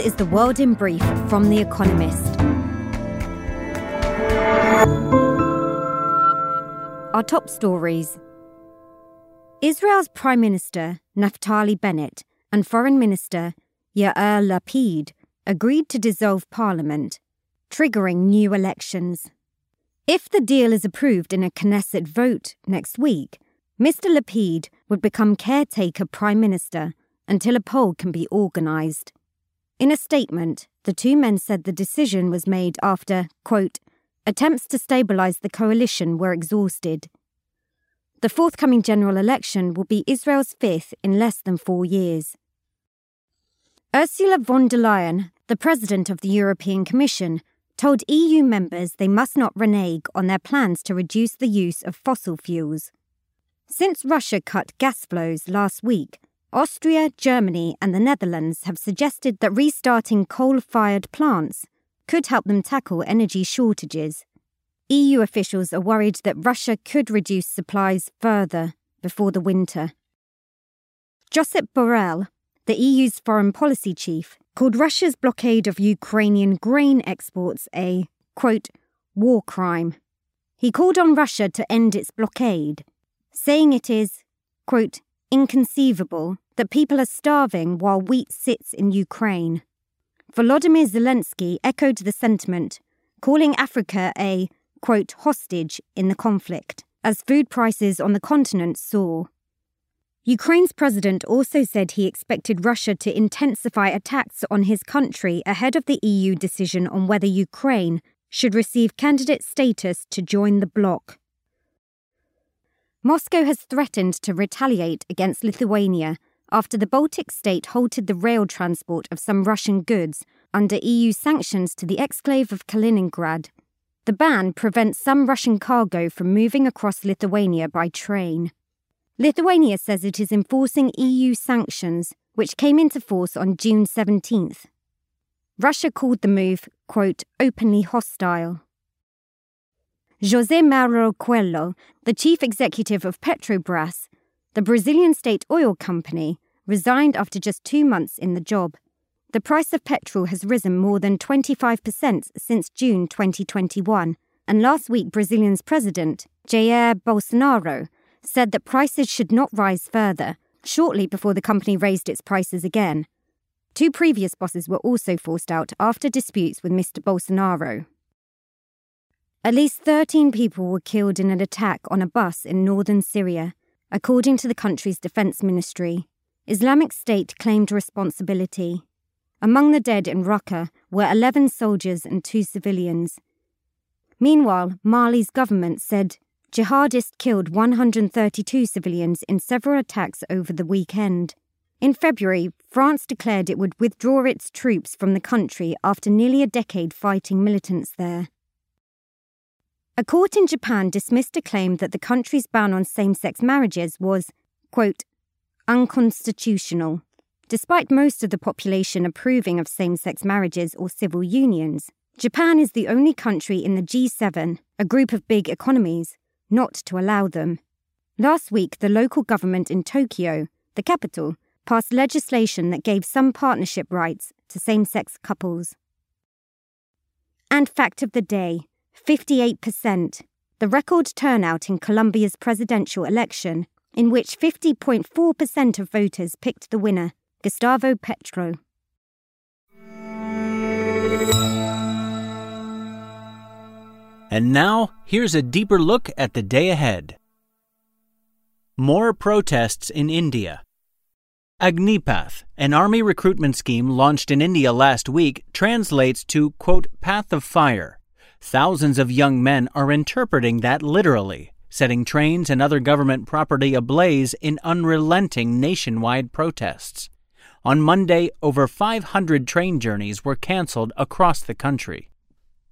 Is the World in Brief from The Economist. Our top stories Israel's Prime Minister, Naftali Bennett, and Foreign Minister, Yair Lapid, agreed to dissolve parliament, triggering new elections. If the deal is approved in a Knesset vote next week, Mr. Lapid would become caretaker Prime Minister until a poll can be organised. In a statement, the two men said the decision was made after, quote, attempts to stabilise the coalition were exhausted. The forthcoming general election will be Israel's fifth in less than four years. Ursula von der Leyen, the president of the European Commission, told EU members they must not renege on their plans to reduce the use of fossil fuels. Since Russia cut gas flows last week, Austria, Germany, and the Netherlands have suggested that restarting coal fired plants could help them tackle energy shortages. EU officials are worried that Russia could reduce supplies further before the winter. Josep Borrell, the EU's foreign policy chief, called Russia's blockade of Ukrainian grain exports a, quote, war crime. He called on Russia to end its blockade, saying it is, quote, inconceivable that people are starving while wheat sits in Ukraine. Volodymyr Zelensky echoed the sentiment, calling Africa a, quote, hostage in the conflict, as food prices on the continent soar. Ukraine's president also said he expected Russia to intensify attacks on his country ahead of the EU decision on whether Ukraine should receive candidate status to join the bloc. Moscow has threatened to retaliate against Lithuania after the Baltic state halted the rail transport of some Russian goods under EU sanctions to the exclave of Kaliningrad. The ban prevents some Russian cargo from moving across Lithuania by train. Lithuania says it is enforcing EU sanctions, which came into force on June 17th. Russia called the move, quote, openly hostile. José Mauro Coelho, the chief executive of Petrobras, the Brazilian state oil company, resigned after just two months in the job. The price of petrol has risen more than 25% since June 2021, and last week Brazilian's president, Jair Bolsonaro, said that prices should not rise further, shortly before the company raised its prices again. Two previous bosses were also forced out after disputes with Mr. Bolsonaro. At least 13 people were killed in an attack on a bus in northern Syria, according to the country's defense ministry. Islamic State claimed responsibility. Among the dead in Raqqa were 11 soldiers and two civilians. Meanwhile, Mali's government said Jihadists killed 132 civilians in several attacks over the weekend. In February, France declared it would withdraw its troops from the country after nearly a decade fighting militants there. A court in Japan dismissed a claim that the country's ban on same sex marriages was, quote, unconstitutional, despite most of the population approving of same sex marriages or civil unions. Japan is the only country in the G7, a group of big economies, not to allow them. Last week, the local government in Tokyo, the capital, passed legislation that gave some partnership rights to same sex couples. And fact of the day 58%, the record turnout in Colombia's presidential election, in which 50.4% of voters picked the winner, Gustavo Petro. And now, here's a deeper look at the day ahead. More protests in India. Agnipath, an army recruitment scheme launched in India last week, translates to, quote, path of fire. Thousands of young men are interpreting that literally, setting trains and other government property ablaze in unrelenting nationwide protests. On Monday, over 500 train journeys were canceled across the country.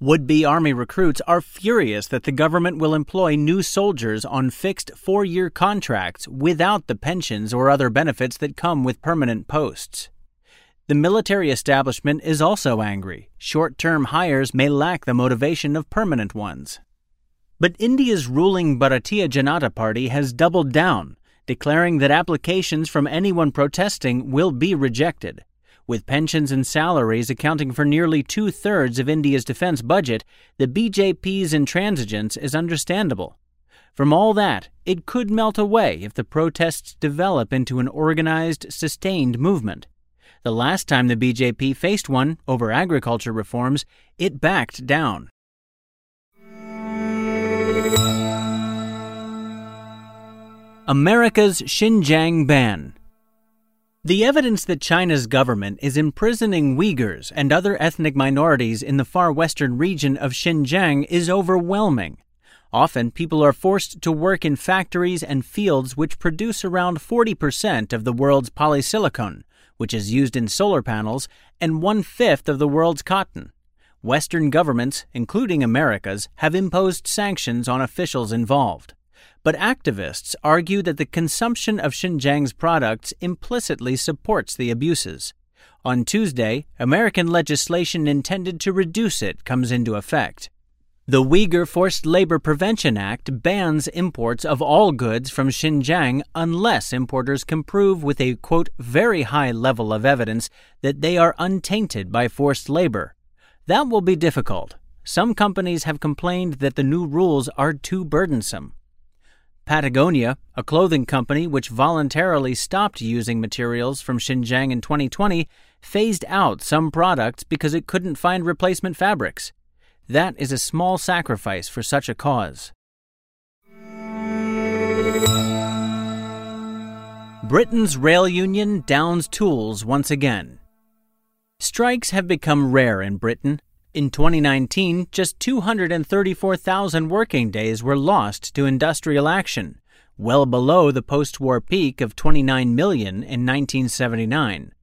Would be Army recruits are furious that the government will employ new soldiers on fixed four year contracts without the pensions or other benefits that come with permanent posts. The military establishment is also angry. Short term hires may lack the motivation of permanent ones. But India's ruling Bharatiya Janata Party has doubled down, declaring that applications from anyone protesting will be rejected With pensions and salaries accounting for nearly two thirds of India's defense budget, the BJP's intransigence is understandable. From all that, it could melt away if the protests develop into an organized, sustained movement. The last time the BJP faced one over agriculture reforms, it backed down. America's Xinjiang ban. The evidence that China's government is imprisoning Uyghurs and other ethnic minorities in the far western region of Xinjiang is overwhelming. Often, people are forced to work in factories and fields which produce around 40% of the world's polysilicon, which is used in solar panels, and one fifth of the world's cotton. Western governments, including America's, have imposed sanctions on officials involved. But activists argue that the consumption of Xinjiang's products implicitly supports the abuses. On Tuesday, American legislation intended to reduce it comes into effect. The Uyghur Forced Labor Prevention Act bans imports of all goods from Xinjiang unless importers can prove with a quote very high level of evidence that they are untainted by forced labor. That will be difficult. Some companies have complained that the new rules are too burdensome. Patagonia, a clothing company which voluntarily stopped using materials from Xinjiang in 2020, phased out some products because it couldn't find replacement fabrics. That is a small sacrifice for such a cause. Britain's rail union downs tools once again. Strikes have become rare in Britain, in 2019, just 234,000 working days were lost to industrial action, well below the post war peak of 29 million in 1979.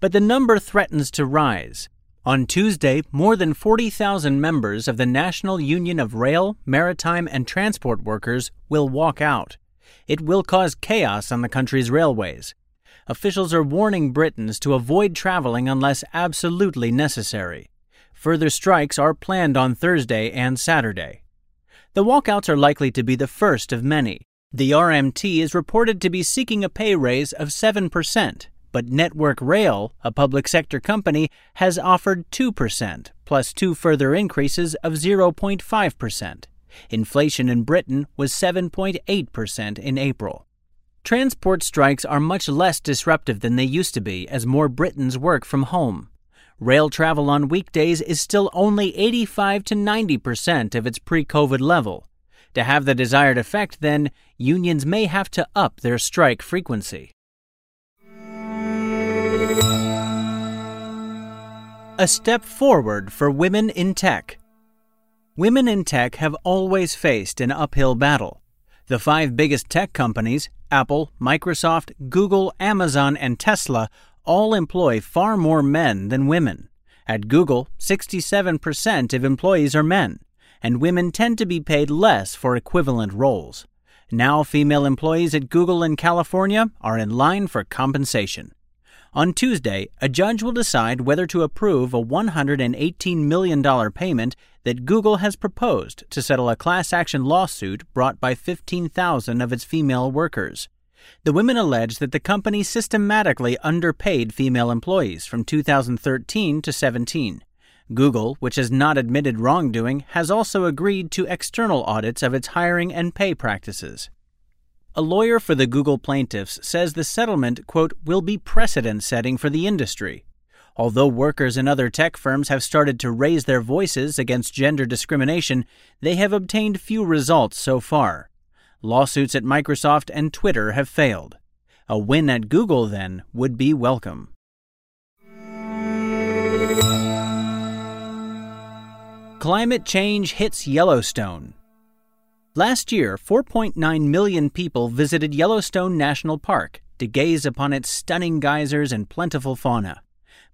But the number threatens to rise. On Tuesday, more than 40,000 members of the National Union of Rail, Maritime, and Transport Workers will walk out. It will cause chaos on the country's railways. Officials are warning Britons to avoid traveling unless absolutely necessary. Further strikes are planned on Thursday and Saturday. The walkouts are likely to be the first of many. The RMT is reported to be seeking a pay raise of 7%, but Network Rail, a public sector company, has offered 2%, plus two further increases of 0.5%. Inflation in Britain was 7.8% in April. Transport strikes are much less disruptive than they used to be as more Britons work from home. Rail travel on weekdays is still only 85 to 90 percent of its pre COVID level. To have the desired effect, then, unions may have to up their strike frequency. A step forward for women in tech. Women in tech have always faced an uphill battle. The five biggest tech companies, Apple, Microsoft, Google, Amazon, and Tesla, all employ far more men than women. At Google, 67% of employees are men, and women tend to be paid less for equivalent roles. Now, female employees at Google in California are in line for compensation. On Tuesday, a judge will decide whether to approve a $118 million payment that Google has proposed to settle a class action lawsuit brought by 15,000 of its female workers. The women allege that the company systematically underpaid female employees from 2013 to 17. Google, which has not admitted wrongdoing, has also agreed to external audits of its hiring and pay practices. A lawyer for the Google plaintiffs says the settlement, quote, will be precedent setting for the industry. Although workers in other tech firms have started to raise their voices against gender discrimination, they have obtained few results so far. Lawsuits at Microsoft and Twitter have failed. A win at Google, then, would be welcome. Climate change hits Yellowstone. Last year, 4.9 million people visited Yellowstone National Park to gaze upon its stunning geysers and plentiful fauna.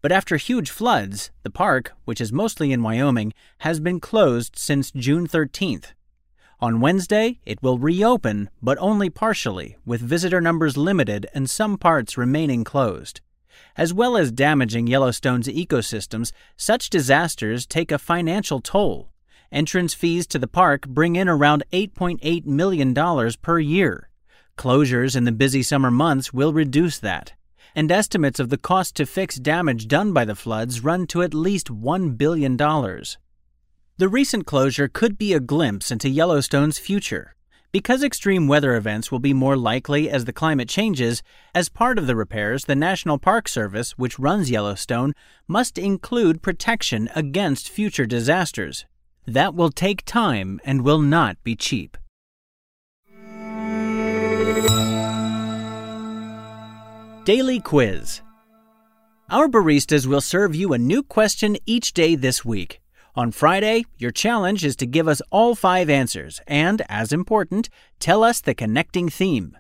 But after huge floods, the park, which is mostly in Wyoming, has been closed since June 13th. On Wednesday, it will reopen, but only partially, with visitor numbers limited and some parts remaining closed. As well as damaging Yellowstone's ecosystems, such disasters take a financial toll. Entrance fees to the park bring in around $8.8 million per year. Closures in the busy summer months will reduce that. and estimates of the cost to fix damage done by the floods run to at least $1 billion. The recent closure could be a glimpse into Yellowstone's future. Because extreme weather events will be more likely as the climate changes, as part of the repairs, the National Park Service, which runs Yellowstone, must include protection against future disasters. That will take time and will not be cheap. Daily Quiz Our baristas will serve you a new question each day this week. On Friday, your challenge is to give us all five answers and, as important, tell us the connecting theme.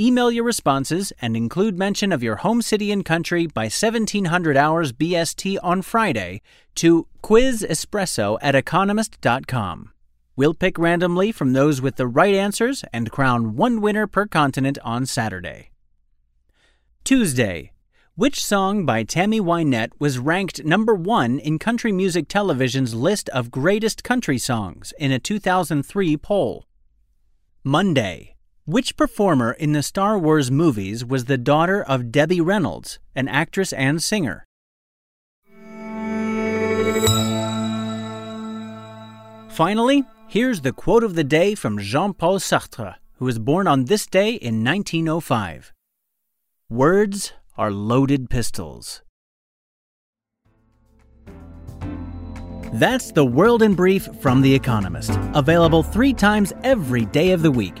Email your responses and include mention of your home city and country by 1700 hours BST on Friday to quizespresso at economist.com. We'll pick randomly from those with the right answers and crown one winner per continent on Saturday. Tuesday. Which song by Tammy Wynette was ranked number one in Country Music Television's list of greatest country songs in a 2003 poll? Monday. Which performer in the Star Wars movies was the daughter of Debbie Reynolds, an actress and singer? Finally, here's the quote of the day from Jean Paul Sartre, who was born on this day in 1905. Words are loaded pistols. That's the World in Brief from The Economist, available three times every day of the week.